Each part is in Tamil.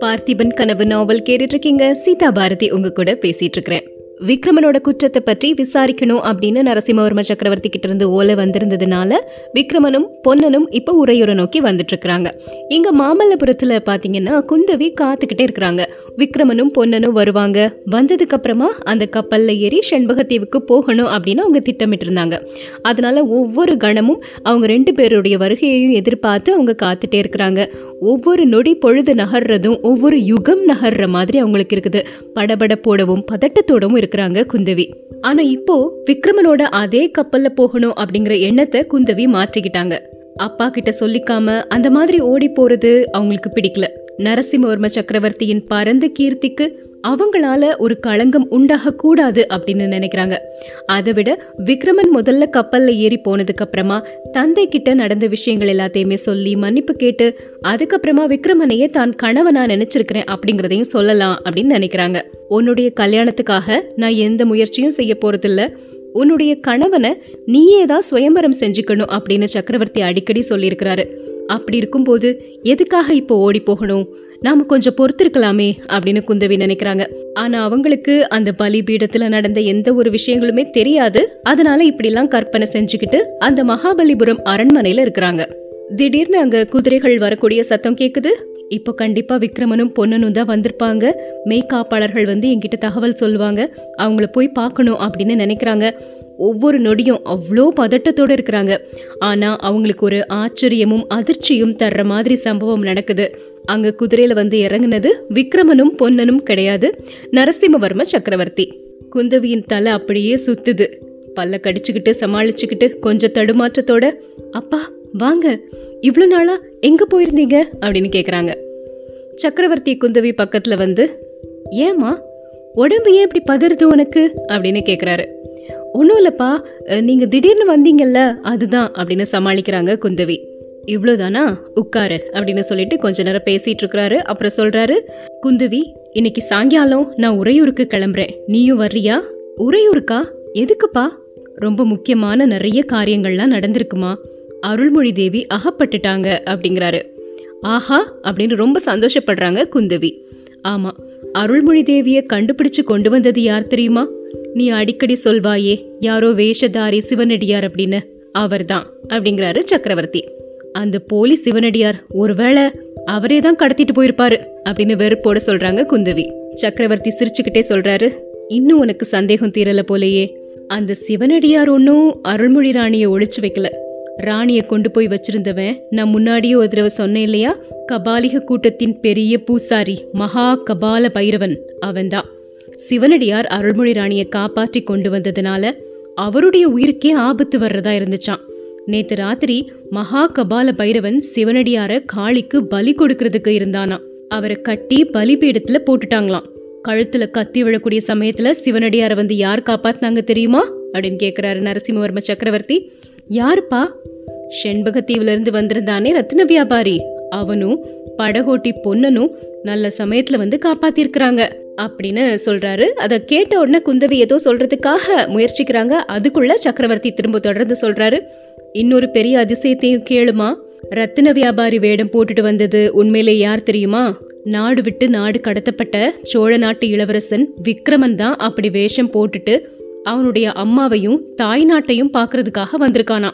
பார்த்திபன் கனவு நாவல் கேட்டுட்டு இருக்கீங்க. சீதா பாரதி உங்க கூட பேசிட்டு இருக்கிறேன். விக்ரமனோட குற்றத்தை பற்றி விசாரிக்கணும் அப்படின்னு நரசிம்மவர்ம சக்கரவர்த்தி கிட்ட இருந்து ஓலை வந்திருந்ததுனால விக்ரமனும் பொன்னனும் இப்போ உரையுறை நோக்கி வந்துட்டு இருக்கிறாங்க இங்க மாமல்லபுரத்துல பாத்தீங்கன்னா குந்தவி காத்துக்கிட்டே இருக்கிறாங்க. விக்ரமனும் பொன்னனும் வருவாங்க. வந்ததுக்கு அப்புறமா அந்த கப்பல்ல ஏறி செண்பகத்தீவுக்கு போகணும் அப்படின்னு அவங்க திட்டமிட்டு இருந்தாங்க அதனால ஒவ்வொரு கணமும் அவங்க ரெண்டு பேருடைய வருகையையும் எதிர்பார்த்து அவங்க காத்துட்டே இருக்கிறாங்க. ஒவ்வொரு நொடி பொழுது நகர்றதும் ஒவ்வொரு யுகம் நகர்ற மாதிரி அவங்களுக்கு இருக்குது. படபடப்போடவும் பதட்டத்தோடவும் இருக்கிறாங்க குந்தவி. ஆனா இப்போ விக்ரமனோட அதே கப்பல்ல போகணும் அப்படிங்கிற எண்ணத்தை குந்தவி மாற்றிக்கிட்டாங்க. அப்பா கிட்ட சொல்லிக்காம அந்த மாதிரி ஓடி போறது அவங்களுக்கு பிடிக்கல. நரசிம்மவர்ம சக்கரவர்த்தியின் பரந்த கீர்த்திக்கு அவங்களால ஒரு களங்கம் உண்டாக கூடாது அப்படின்னு நினைக்கிறாங்க. அதை விட விக்ரமன் முதல்ல கப்பல்ல ஏறி போனதுக்கு அப்புறமா தந்தை கிட்ட நடந்த விஷயங்கள் எல்லாத்தையுமே சொல்லி மன்னிப்பு கேட்டு அதுக்கப்புறமா விக்ரமனையே தான் கணவனா நினைச்சிருக்கிறேன் அப்படிங்கறதையும் சொல்லலாம் அப்படின்னு நினைக்கிறாங்க. உன்னுடைய கல்யாணத்துக்காக நான் எந்த முயற்சியும் செய்ய போறதில்ல. உன்னுடைய கணவனை நீயே தான் சுயம்பரம் செஞ்சுக்கணும் அப்படின்னு சக்கரவர்த்தி அடிக்கடி சொல்லியிருக்கிறாரு. அப்படி இருக்கும்போது எதுக்காக இப்போ ஓடி போகணும்? நாம கொஞ்சம் பொறுத்திருக்கலாமே அப்படின்னு குந்தவி நினைக்கிறாங்க. ஆனா அவங்களுக்கு அந்த பலி பீடத்துல நடந்த எந்த ஒரு விஷயங்களுமே தெரியாது. அதனால இப்படிலாம் கற்பனை செஞ்சுக்கிட்டு அந்த மகாபலிபுரம் அரண்மனையில இருக்கிறாங்க. திடீர்னு அங்க குதிரைகள் வரக்கூடிய சத்தம் கேக்குது. இப்போ கண்டிப்பாக விக்ரமனும் பொன்னனும் தான் வந்திருப்பாங்க. மெய்காப்பாளர்கள் வந்து என்கிட்ட தகவல் சொல்லுவாங்க. அவங்கள போய் பார்க்கணும் அப்படின்னு நினைக்கிறாங்க. ஒவ்வொரு நொடியும் அவ்வளோ பதட்டத்தோட இருக்கிறாங்க. ஆனால் அவங்களுக்கு ஒரு ஆச்சரியமும் அதிர்ச்சியும் தர்ற மாதிரி சம்பவம் நடக்குது. அங்கே குதிரையில் வந்து இறங்குனது விக்ரமனும் பொன்னனும் கிடையாது. நரசிம்மவர்ம சக்கரவர்த்தி. குந்தவியின் தலை அப்படியே சுத்துது. பல்ல கடிச்சுக்கிட்டு சமாளிச்சுக்கிட்டு கொஞ்சம் தடுமாற்றத்தோட அப்பா வாங்க இவ்வளோ நாளா எங்க போயிருந்தீங்க? அப்படின்னு கேட்குறாங்க சக்கரவர்த்தி குந்தவி பக்கத்துல வந்து ஏமா உடம்பு ஏன் இப்படி பதறுது உனக்கு? அப்படின்னு கேட்குறாரு ஒன்றும் இல்லைப்பா நீங்கள் திடீர்னு வந்தீங்கல்ல அதுதான் அப்படின்னு சமாளிக்கிறாங்க குந்தவி. இவ்வளோதானா உட்காரு அப்படின்னு சொல்லிட்டு கொஞ்ச நேரம் பேசிட்டு இருக்கிறாரு அப்புறம் சொல்றாரு குந்தவி இன்னைக்கு சாயங்காலம் நான் உறையூருக்கு கிளம்புறேன். நீயும் வர்றியா? உறையூருக்கா? எதுக்குப்பா? ரொம்ப முக்கியமான நிறைய காரியங்கள்லாம் நடந்திருக்குமா? அருள்மொழி தேவி அகப்பட்டுட்டாங்க அப்படிங்கிறாரு. ஆஹா அப்படின்னு ரொம்ப சந்தோஷப்படுறாங்க குந்தவி. ஆமா அருள்மொழி தேவியை கண்டுபிடிச்சு கொண்டு வந்தது யார் தெரியுமா? நீ அடிக்கடி சொல்வாயே யாரோ வேஷதாரி சிவனடியார் அப்படின்னு. அவர்தான் அப்படிங்கிறாரு சக்கரவர்த்தி. அந்த போலி சிவனடியார் ஒருவேளை அவரே தான் கடத்திட்டு போயிருப்பாரு அப்படின்னு வெறுப்போட சொல்றாங்க குந்தவி. சக்கரவர்த்தி சிரிச்சுக்கிட்டே சொல்றாரு இன்னும் உனக்கு சந்தேகம் தீரல போலயே. அந்த சிவனடியார் ஒன்னும் அருள்மொழி ராணியை ஒழிச்சு வைக்கல. ராணியை கொண்டு போய் வச்சிருந்தவன் நான் முன்னாடியே ஒரு தடவை சொன்னேன் இல்லையா? கபாலிக கூட்டத்தின் பெரிய பூசாரி மகா கபால பைரவன். அவன்தான். சிவனடியார் அருள்மொழி ராணியை காப்பாற்றி கொண்டு வந்ததுனால அவருடைய உயிருக்கே ஆபத்து வர்றதா இருந்துச்சான் நேத்து ராத்திரி மகா கபால பைரவன் சிவனடியார காளிக்கு பலி கொடுக்கறதுக்கு இருந்தானா அவரை கட்டி பலிபீடத்துல போட்டுட்டாங்களாம். கழுத்துல கத்தி விழக்கூடிய சமயத்துல சிவனடியார வந்து யார் காப்பாத்தினாங்க தெரியுமா? அப்படின்னு கேக்குறாரு நரசிம்மவர்ம சக்கரவர்த்தி. யாருப்பா? செண்பகத்தீவுலேருந்து வந்திருந்தானே ரத்தின வியாபாரி. அவனும் படகோட்டி பொன்னனும் நல்ல சமயத்துல வந்து காப்பாத்திருக்கிறாங்க. அப்படின்னு சொல்றாரு. அதை கேட்ட உடனே குந்தவி ஏதோ சொல்றதுக்காக முயற்சிக்கிறாங்க. அதுக்குள்ள சக்கரவர்த்தி திரும்ப தொடர்ந்து சொல்றாரு. இன்னொரு பெரிய அதிசயத்தையும் கேளுமா. ரத்தின வியாபாரி வேடம் போட்டுட்டு வந்தது உண்மையிலே யார் தெரியுமா? நாடு விட்டு நாடு கடத்தப்பட்ட சோழ நாட்டு இளவரசன் விக்ரமன் தான் அப்படி வேஷம் போட்டுட்டு அவனுடைய அம்மாவையும் தாய் நாட்டையும் பார்க்கறதுக்காக வந்திருக்கானா?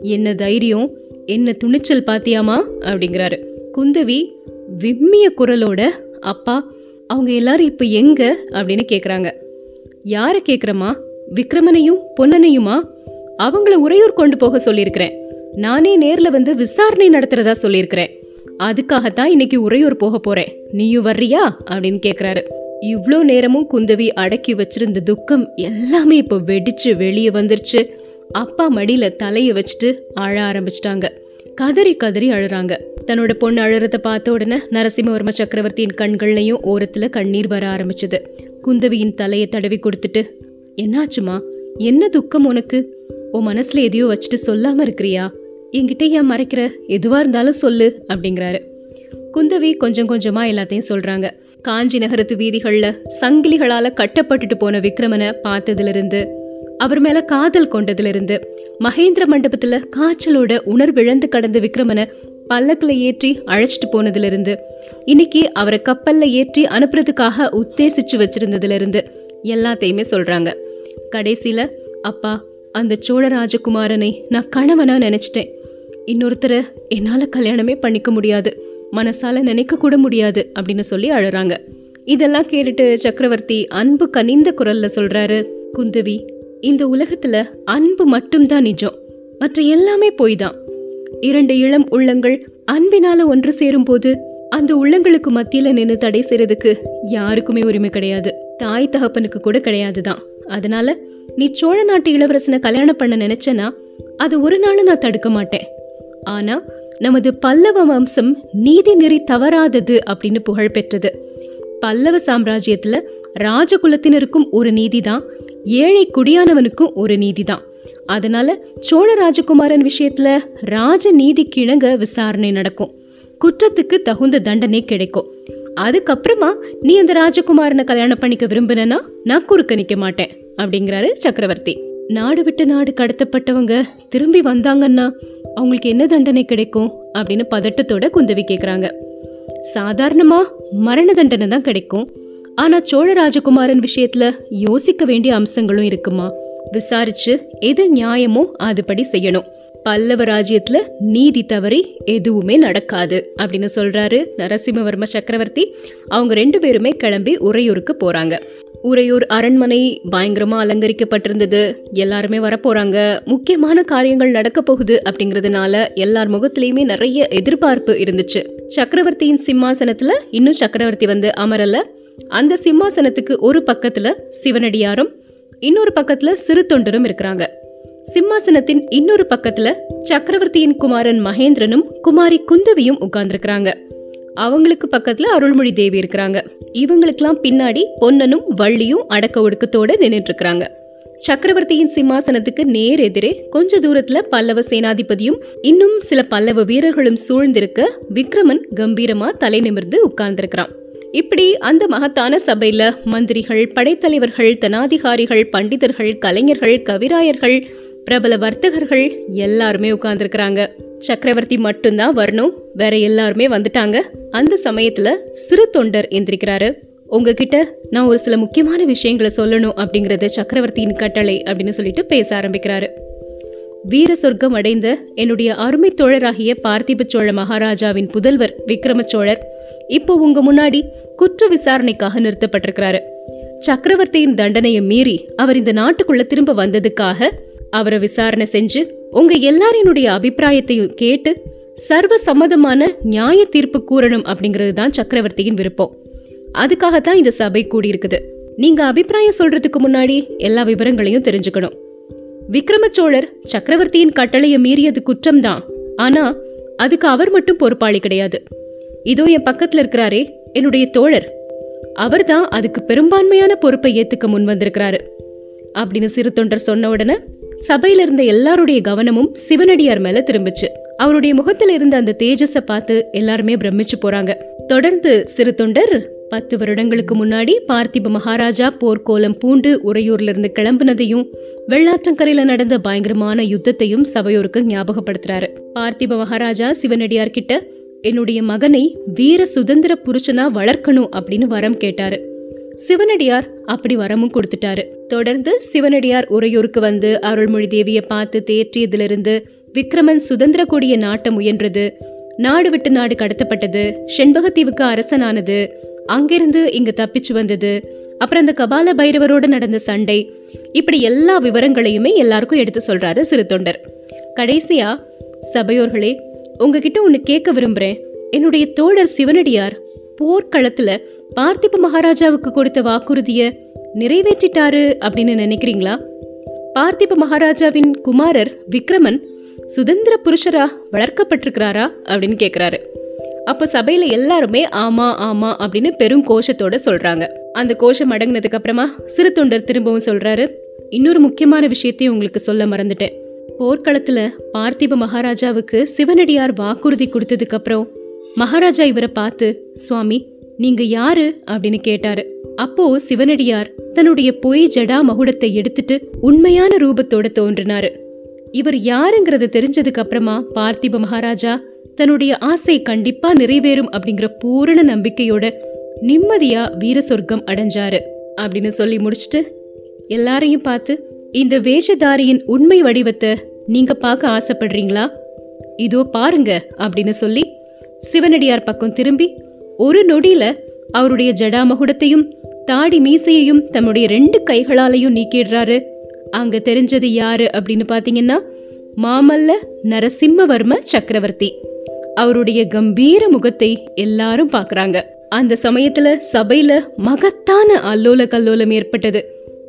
என்ன தைரியம்? என்ன துணிச்சல் பாத்தியாமா? அப்படிங்கிறாரு. குந்தவி விம்மிய குரலோட அப்பா அவங்க எல்லாரும் இப்ப எங்க? அப்படின்னு கேக்குறாங்க. யார கேக்குறமா விக்ரமனையும் பொன்னனையுமா? அவங்கள உறையூர் கொண்டு போக சொல்லியிருக்கிறேன். நானே நேர்ல வந்து விசாரணை நடத்துறதா சொல்லியிருக்கிறேன். அதுக்காகத்தான் இன்னைக்கு உறையூர் போக போறேன். நீயும் வர்றியா? அப்படின்னு கேக்குறாரு. இவ்வளோ நேரமும் குந்தவி அடக்கி வச்சிருந்த துக்கம் எல்லாமே இப்போ வெடிச்சு வெளியே வந்துருச்சு. அப்பா மடியில தலையை வச்சுட்டு அழ ஆரம்பிச்சிட்டாங்க. கதறி கதறி அழுறாங்க. தன்னோட பொண்ணு அழுறத பார்த்த உடனே நரசிம்மவர்ம சக்கரவர்த்தியின் கண்கள்லையும் ஓரத்துல கண்ணீர் வர ஆரம்பிச்சது. குந்தவியின் தலையை தடவி கொடுத்துட்டு என்னாச்சுமா? என்ன துக்கம் உனக்கு? உன் மனசுல எதையோ வச்சுட்டு சொல்லாம இருக்கிறியா? என்கிட்ட ஏன் மறைக்கிற? எதுவா இருந்தாலும் சொல்லு அப்படிங்கிறாரு. குந்தவி கொஞ்சம் கொஞ்சமா எல்லாத்தையும் சொல்றாங்க. காஞ்சி நகரத்து வீதிகளில் சங்கிலிகளால் கட்டப்பட்டுட்டு போன விக்ரமனை பார்த்ததுலேருந்து அவர் மேலே காதல் கொண்டதுலேருந்து மகேந்திர மண்டபத்தில் காய்ச்சலோட உணர்விழந்து கடந்த விக்ரமனை பல்லக்கில் ஏற்றி அழைச்சிட்டு போனதுலேருந்து இன்னைக்கு அவரை கப்பலில் ஏற்றி அனுப்புறதுக்காக உத்தேசிச்சு வச்சிருந்ததுலேருந்து எல்லாத்தையுமே சொல்கிறாங்க கடைசியில் அப்பா அந்த சோழ ராஜகுமாரனை நான் கணவனாக நினச்சிட்டேன். இன்னொருத்தரை என்னால் கல்யாணமே பண்ணிக்க முடியாது. மனசால நினைக்க கூட முடியாது அப்படின்னு சொல்லி அழுறாங்க. இதெல்லாம் கேட்டுட்டு சக்கரவர்த்தி அன்பு கனிந்த குரல்ல சொல்றாரு குந்தவி இந்த உலகத்துல அன்பு மட்டும்தான் நிஜம். மற்ற எல்லாமே பொய் தான் இரண்டு இளம் உள்ளங்கள் அன்பினால ஒன்று சேரும் போது அந்த உள்ளங்களுக்கு மத்தியில நின்று தடை செய்யறதுக்கு யாருக்குமே உரிமை கிடையாது. தாய் தகப்பனுக்கு கூட கிடையாதுதான். அதனால நீ சோழ நாட்டு இளவரசனை கல்யாணம் பண்ண நினைச்சனா அது ஒரு நாள் நான் தடுக்க மாட்டேன். ஆனா நமது பல்லவ வம்சம் நீதி நெறி தவறாதது அப்படின்னு புகழ் பெற்றது. பல்லவ சாம்ராஜ்யத்துல ராஜகுலத்தினருக்கும் ஒரு நீதிதான் ஏழை குடியானவனுக்கும் ஒரு நீதிதான். அதனால சோழ ராஜகுமாரன் விஷயத்துல ராஜ நீதி கிழங்க விசாரணை நடக்கும். குற்றத்துக்கு தகுந்த தண்டனை கிடைக்கும். அதுக்கப்புறமா நீ அந்த ராஜகுமாரனை கல்யாணம் பண்ணிக்க விரும்பினா நான் குறுக்க நிற்க மாட்டேன் அப்படிங்கிறாரு சக்கரவர்த்தி. நாடு விட்டு நாடு கடத்தப்பட்டவங்க திரும்பி வந்தாங்கன்னா அவங்களுக்கு என்ன தண்டனை கிடைக்கும் அப்படின்னு பதட்டத்தோட குந்தவி கேட்குறாங்க சாதாரணமாக மரண தண்டனை தான் கிடைக்கும். ஆனால் சோழ ராஜகுமாரன் விஷயத்தில் யோசிக்க வேண்டிய அம்சங்களும் இருக்குமா? விசாரிச்சு எது நியாயமோ அதுபடி செய்யணும். பல்லவ ராஜ்யத்துல நீதி தவறி எதுவுமே நடக்காது அப்படின்னு சொல்றாரு நரசிம்மவர்ம சக்கரவர்த்தி. அவங்க ரெண்டு பேருமே கிளம்பி உறையூருக்கு போறாங்க. உறையூர் அரண்மனை பயங்கரமா அலங்கரிக்கப்பட்டிருந்தது. எல்லாருமே வரப்போறாங்க. முக்கியமான காரியங்கள் நடக்க போகுது அப்படிங்கறதுனால எல்லார் முகத்திலயுமே நிறைய எதிர்பார்ப்பு இருந்துச்சு. சக்கரவர்த்தியின் சிம்மாசனத்துல இன்னும் சக்கரவர்த்தி வந்து அமரல. அந்த சிம்மாசனத்துக்கு ஒரு பக்கத்துல சிவனடியாரும் இன்னொரு பக்கத்துல சிறு தொண்டரும் இருக்கிறாங்க. சிம்மாசனத்தின் இன்னொரு பக்கத்துல சக்கரவர்த்தியின் குமாரன் மகேந்திரனும் குமாரி குந்தவியும் உட்கார்ந்துருக்கிறாங்க. அவங்களுக்கு பக்கத்துல அருள்மொழி தேவி இருக்கிறாங்க. இவங்களுக்கெல்லாம் பின்னாடி பொன்னனும் வள்ளியும் அடக்க ஒடுக்கத்தோட நின்றுட்டு இருக்கிறாங்க சக்கரவர்த்தியின் சிம்மாசனத்துக்கு நேர் எதிரே கொஞ்ச தூரத்துல பல்லவ சேனாதிபதியும் இன்னும் சில பல்லவ வீரர்களும் சூழ்ந்திருக்க விக்ரமன் கம்பீரமா தலை நிமிர்ந்து உட்கார்ந்திருக்கிறான். இப்படி அந்த மகத்தான சபையில மந்திரிகள் படைத்தலைவர்கள் தனாதிகாரிகள் பண்டிதர்கள் கலைஞர்கள் கவிராயர்கள் பிரபல வர்த்தகர்கள் எல்லாருமே உட்கார்ந்துருக்கிறாங்க. சக்கரவர்த்தி மட்டும்தான் வரணும். வேற எல்லாருமே வந்துட்டாங்க. அந்த சமயத்துல சிறு தொண்டர் எந்திரிக்கிறாரு. உங்ககிட்ட நான் ஒரு சில முக்கியமான விஷயங்களை சொல்லணும் அப்படிங்கறது சக்கரவர்த்தியின் கட்டளை அப்படின்னு சொல்லிட்டு பேச ஆரம்பிக்கிறாரு. வீர சொர்க்கம் அடைந்த என்னுடைய அருமை தோழராகிய பார்த்திப சோழ மகாராஜாவின் புதல்வர் விக்ரம சோழர் இப்போ உங்க முன்னாடி குற்ற விசாரணைக்காக நிறுத்தப்பட்டிருக்கிறாரு. சக்கரவர்த்தியின் தண்டனையை மீறி அவர் இந்த நாட்டுக்குள்ள திரும்ப வந்ததுக்காக அவரை விசாரணை செஞ்சு உங்க எல்லாரினுடைய அபிப்பிராயத்தையும் கேட்டு சர்வ சம்மதமான நியாய தீர்ப்பு கூறணும் அப்படிங்கிறது தான் சக்கரவர்த்தியின் விருப்பம். அதுக்காகத்தான் இந்த சபை கூடியிருக்குது. நீங்க அபிப்பிராயம் சொல்றதுக்கு முன்னாடி எல்லா விவரங்களையும் தெரிஞ்சுக்கணும். விக்ரம சோழர் சக்கரவர்த்தியின் கட்டளையை மீறியது குற்றம்தான். ஆனா அதுக்கு அவர் மட்டும் பொறுப்பாளி கிடையாது. இதோ என் பக்கத்துல இருக்கிறாரே என்னுடைய தோழர். அவர்தான் அதுக்கு பெரும்பான்மையான பொறுப்பை ஏத்துக்க முன் வந்திருக்கிறாரு. அப்படின்னு சிறு தொண்டர் சொன்ன உடனே சபையில இருந்த எல்லாருடைய கவனமும் சிவனடியார் மேல திரும்பிச்சு. அவருடைய முகத்துல இருந்த அந்த தேஜஸ பார்த்து எல்லாருமே பிரமிச்சு போறாங்க. தொடர்ந்து சிறு தொண்டர் பத்து வருடங்களுக்கு முன்னாடி பார்த்திப மகாராஜா போர்க்கோலம் பூண்டு உறையூர்ல இருந்து கிளம்புனதையும் வெள்ளாற்றங்கரையில நடந்த பயங்கரமான யுத்தத்தையும் சபையோருக்கு ஞாபகப்படுத்துறாரு. பார்த்திப மகாராஜா சிவனடியார் கிட்ட என்னுடைய மகனை வீர சுதந்திர புருஷனா வளர்க்கணும் அப்படின்னு வரம் கேட்டாரு. சிவனடியார் அப்படி வரமும் கொடுத்துட்டாரு. தொடர்ந்து சிவனடியார் உறையூருக்கு வந்து அருள்மொழி தேவியை பார்த்து தேற்றியதிலிருந்து விக்ரமன் சுதந்திர கொடிய நாட்ட முயன்றது. நாடு விட்டு நாடு கடத்தப்பட்டது. செண்பகத்தீவுக்கு அரசனானது. அங்கிருந்து இங்க தப்பிச்சு வந்தது. அப்புறம் அந்த கபால பைரவரோட நடந்த சண்டை. இப்படி எல்லா விவரங்களையுமே எல்லாருக்கும் எடுத்து சொல்றாரு சிறு தொண்டர் கடைசியா சபையோர்களே உங்ககிட்ட ஒன்று கேட்க விரும்புறேன். என்னுடைய தோழர் சிவனடியார் போர்க்களத்துல பார்த்திப மகாராஜாவுக்கு கொடுத்த வாக்குறுதிய நிறைவேற்றிட்டாரு அப்படின்னு நினைக்கிறீங்களா? பார்த்திப மகாராஜாவின் குமாரர் விக்ரமன் சுதந்திர புருஷரா வளர்க்கப்பட்டிருக்கிறாரா அப்படின்னு கேக்குறாரு. அப்ப சபையில எல்லாருமே ஆமா ஆமா அப்படின்னு பெரும் கோஷத்தோட சொல்றாங்க. அந்த கோஷம் அடங்கினதுக்கு அப்புறமா சிறு தொண்டர் திரும்பவும் சொல்றாரு. இன்னொரு முக்கியமான விஷயத்தையும் உங்களுக்கு சொல்ல மறந்துட்டேன். போர்க்களத்துல பார்த்திப மகாராஜாவுக்கு சிவனடியார் வாக்குறுதி கொடுத்ததுக்கு அப்புறம் மகாராஜா இவரை பார்த்து சுவாமி நீங்க யாரு? அப்படின்னு கேட்டாரு. அப்போ சிவனடியார் தன்னுடைய பொய் ஜடா மகுடத்தை எடுத்துட்டு உண்மையான ரூபத்தோட தோன்றினாரு. இவர் யாருங்கிறத தெரிஞ்சதுக்கு அப்புறமா பார்த்திப மகாராஜா தன்னுடைய ஆசை கண்டிப்பா நிறைவேறும் அப்படிங்கிற பூரண நம்பிக்கையோட நிம்மதியா வீர சொர்க்கம் அடைஞ்சாரு அப்படின்னு சொல்லி முடிச்சுட்டு எல்லாரையும் பார்த்து இந்த வேஷதாரியின் உண்மை வடிவத்தை நீங்க பார்க்க ஆசைப்படுறீங்களா? இதோ பாருங்க அப்படின்னு சொல்லி சிவனடியார் பக்கம் திரும்பி ஒரு நொடியில அவருடைய ஜடாமகுடத்தையும் தாடி மீசையையும் தம்முடைய ரெண்டு கைகளாலையும் நீக்கிடுறாரு. அங்க தெரிஞ்சது யாரு அப்படின்னு பாத்தீங்கன்னா மாமல்ல நரசிம்மவர்ம சக்கரவர்த்தி. அவருடைய கம்பீர முகத்தை எல்லாரும் பாக்குறாங்க. அந்த சமயத்துல சபையில மகத்தான அல்லோல கல்லோலம் ஏற்பட்டது.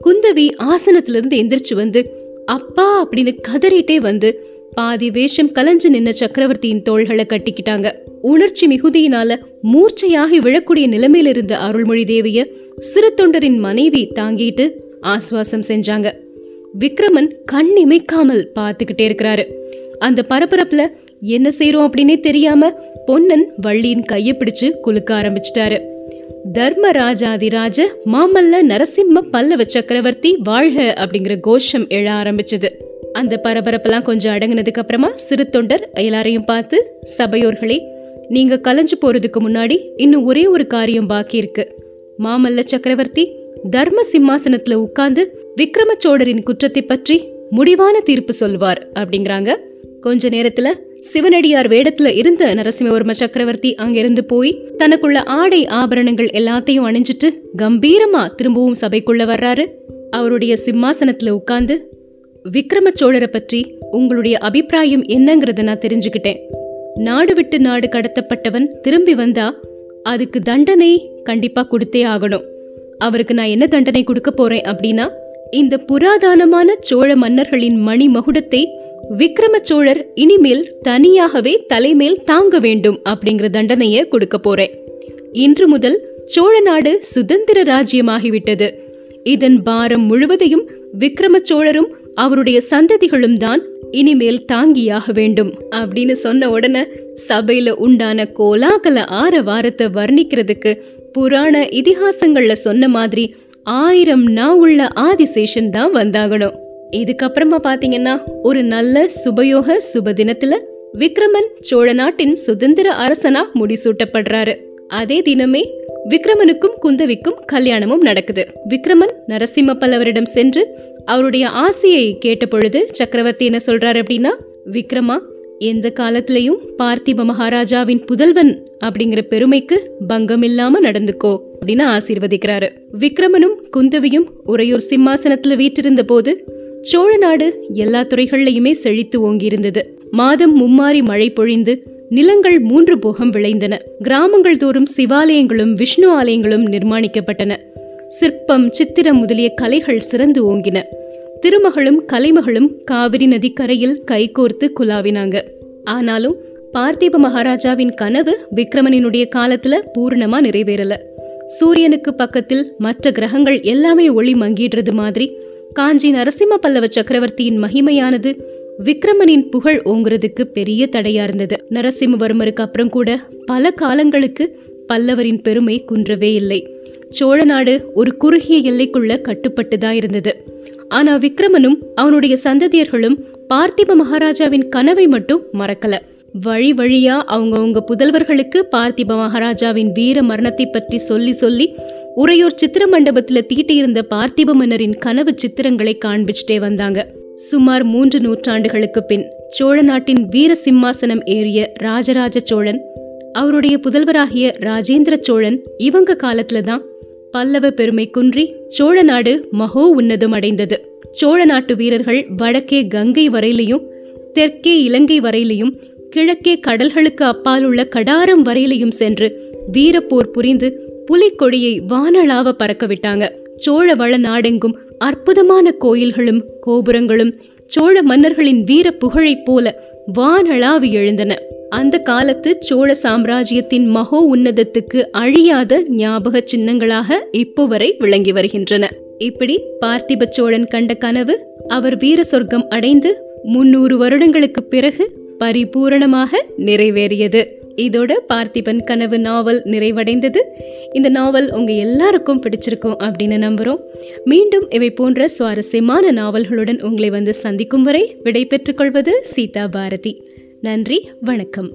குந்தவி ஆசனத்திலிருந்து எந்திரிச்சு வந்து அப்பா அப்படின்னு கதறிட்டே வந்து பாதி வேஷம் கலைஞ்சு நின்ன சக்கரவர்த்தியின் தோள்களை கட்டிக்கிட்டாங்க. உணர்ச்சி மிகுதியினால மூர்ச்சையாகி விழக்கூடிய நிலைமையில இருந்த அருள்மொழி தேவிய சிறு தொண்டரின் மனைவி தாங்கிட்டு ஆஸ்வாசம் செஞ்சாங்க. விக்ரமன் கண் இமைக்காமல் பார்த்துக்கிட்டே இருக்கிறாரு. அந்த பரபரப்புல என்ன செய்யறோம் அப்படின்னே தெரியாம பொன்னன் வள்ளியின் கையை பிடிச்சு குலுக்க ஆரம்பிச்சிட்டாரு. தர்மராஜாதிராஜ மாமல்ல நரசிம்ம பல்லவ சக்கரவர்த்தி வாழ்க அப்படிங்கிற கோஷம் எழ ஆரம்பிச்சது. அந்த பரபரப்பெல்லாம் கொஞ்சம் அடங்கினதுக்கு அப்புறமா சிறு தொண்டர் எல்லாரையும் பார்த்து சபையோர்களே நீங்க கலைஞ்சு போறதுக்கு முன்னாடி இன்னும் ஒரே ஒரு காரியம் பாக்கி இருக்கு. மாமல்ல சக்கரவர்த்தி தர்ம சிம்மாசனத்துல உட்கார்ந்து விக்ரம சோழரின் குற்றத்தை பற்றி முடிவான தீர்ப்பு சொல்வார் அப்படிங்கிறாங்க. கொஞ்ச நேரத்துல சிவனடியார் வேடத்துல இருந்த நரசிம்மவர்ம சக்கரவர்த்தி அங்கிருந்து போய் தனக்குள்ள ஆடை ஆபரணங்கள் எல்லாத்தையும் அணிஞ்சிட்டு கம்பீரமா திரும்பவும் சபைக்குள்ள வர்றாரு. அவருடைய சிம்மாசனத்துல உட்கார்ந்து விக்ரம சோழரை பற்றி உங்களுடைய அபிப்பிராயம் என்னங்கறத நான் தெரிஞ்சுக்கிட்டேன். நாடு விட்டு நாடு கடத்தப்பட்டவன் திரும்பி வந்தா அதுக்கு தண்டனை கண்டிப்பா கொடுத்தே ஆகணும். அவருக்கு நான் என்ன தண்டனை கொடுக்க போறேன் அப்படின்னா இந்த புராதனமான சோழ மன்னர்களின் மணி மகுடத்தை விக்ரம சோழர் இனிமேல் தனியாகவே தலைமேல் தாங்க வேண்டும் அப்படிங்கிற தண்டனையை கொடுக்க போறேன். இன்று முதல் சோழ நாடு சுதந்திர ராஜ்யமாகிவிட்டது. இதன் பாரம் முழுவதையும் விக்ரம சோழரும் அவருடைய சந்ததிகளும் தான் இனிமேல் தாங்கியாக வேண்டும் அப்படின்னு சொன்ன உடனே சபையில உண்டான கோலாகல ஆரவாரத்தை வர்ணிக்கிறதுக்கு புராண இதிகாசங்கள்ல சொன்ன மாதிரி ஆயிரம் நா உள்ள ஆதிசேஷன் தான் வந்தாகணும். இதுக்கப்புறமா பாத்தீங்கன்னா ஒரு நல்ல சுபயோக சுப தினத்துல விக்ரமன் சோழ நாட்டின் சுதந்திர அரசனா முடிசூட்டப்படுறாரு. அதே தினமே விக்ரமனுக்கும் குந்தவிக்கும் கல்யாணமும் நடக்குது. விக்ரமன் நரசிம்ம பல்லவரிடம் சென்று அவருடைய ஆசையை கேட்ட பொழுது சக்கரவர்த்தி என்ன சொல்றாரு அப்படின்னா விக்ரமா எந்த காலத்திலையும் பார்த்திப மகாராஜாவின் புதல்வன் அப்படிங்கிற பெருமைக்கு பங்கம் இல்லாம நடந்துக்கோ அப்படின்னு ஆசீர்வதிக்கிறாரு. விக்ரமனும் குந்தவியும் உறையூர் சிம்மாசனத்துல வீட்டிருந்த போது சோழ நாடு எல்லா துறைகள்லையுமே செழித்து ஓங்கியிருந்தது. மாதம் மும்மாரி மழை பொழிந்து நிலங்கள் மூன்று போகம் விளைந்தன. கிராமங்கள் தோறும் சிவாலயங்களும் விஷ்ணு ஆலயங்களும் நிர்மாணிக்கப்பட்டன. சிற்பம் சித்திரம் முதலிய கலைகள் சிறந்து ஓங்கின. திருமகளும் கலைமகளும் காவிரி நதிக்கரையில் கைகோர்த்து குலாவினாங்க ஆனாலும் பார்த்திப மகாராஜாவின் கனவு விக்ரமனினுடைய காலத்துல பூர்ணமா நிறைவேறல. சூரியனுக்கு பக்கத்தில் மற்ற கிரகங்கள் எல்லாமே ஒளி மங்கிடுறது மாதிரி காஞ்சி நரசிம்ம பல்லவ சக்கரவர்த்தியின் மகிமையானது விக்ரமனின் புகழ் ஓங்குறதுக்கு பெரிய தடையா இருந்தது. நரசிம்மவர்மருக்கு அப்புறம் கூட பல காலங்களுக்கு பல்லவரின் பெருமை குன்றவே இல்லை. சோழ நாடு ஒரு குறுகிய எல்லைக்குள்ள கட்டுப்பட்டுதான் இருந்தது. ஆனா விக்ரமனும் அவனுடைய சந்ததியர்களும் பார்த்திப மகாராஜாவின் கனவை மட்டும் மறக்கல. வழி வழியா அவங்கவுங்க புதல்வர்களுக்கு பார்த்திப மகாராஜாவின் வீர மரணத்தை பற்றி சொல்லி சொல்லி உறையூர் சித்திர மண்டபத்துல தீட்டியிருந்த பார்த்திப மன்னரின் கனவு சித்திரங்களை காண்பிச்சிட்டே வந்தாங்க. சுமார் மூன்று நூற்றாண்டுகளுக்கு பின் சோழ நாட்டின் வீர சிம்மாசனம் ஏறிய ராஜராஜ சோழன் அவருடைய புதல்வராகிய ராஜேந்திர சோழன் இவங்க காலத்துல தான் பல்லவ பெருமை குன்றி சோழ நாடு மகோ உன்னதம் அடைந்தது. சோழ நாட்டு வீரர்கள் வடக்கே கங்கை வரையிலையும் தெற்கே இலங்கை வரையிலையும் கிழக்கே கடல்களுக்கு அப்பால் உள்ள கடாரம் வரையிலையும் சென்று வீரப்போர் புரிந்து புலிக்கொடியை வானளாவ பறக்கவிட்டாங்க. சோழ வள நாடெங்கும் அற்புதமான கோயில்களும் கோபுரங்களும் சோழ மன்னர்களின் வீர புகழைப் போல வானளாவி எழுந்தன. அந்த காலத்து சோழ சாம்ராஜ்யத்தின் மகோ உன்னதத்துக்கு அழியாத ஞாபக சின்னங்களாக இப்போ வரை விளங்கி வருகின்றன. இப்படி பார்த்திப சோழன் கண்ட கனவு அவர் வீர சொர்க்கம் அடைந்து முன்னூறு வருடங்களுக்கு பிறகு பரிபூரணமாக நிறைவேறியது. இதோட பார்த்திபன் கனவு நாவல் நிறைவடைந்தது. இந்த நாவல் உங்க எல்லாருக்கும் பிடிச்சிருக்கும் அப்படின்னு நம்புகிறோம் மீண்டும் இவை போன்ற சுவாரஸ்யமான நாவல்களுடன் உங்களை வந்து சந்திக்கும் வரை விடை பெற்றுக்கொள்வது சீதா பாரதி. நன்றி வணக்கம்.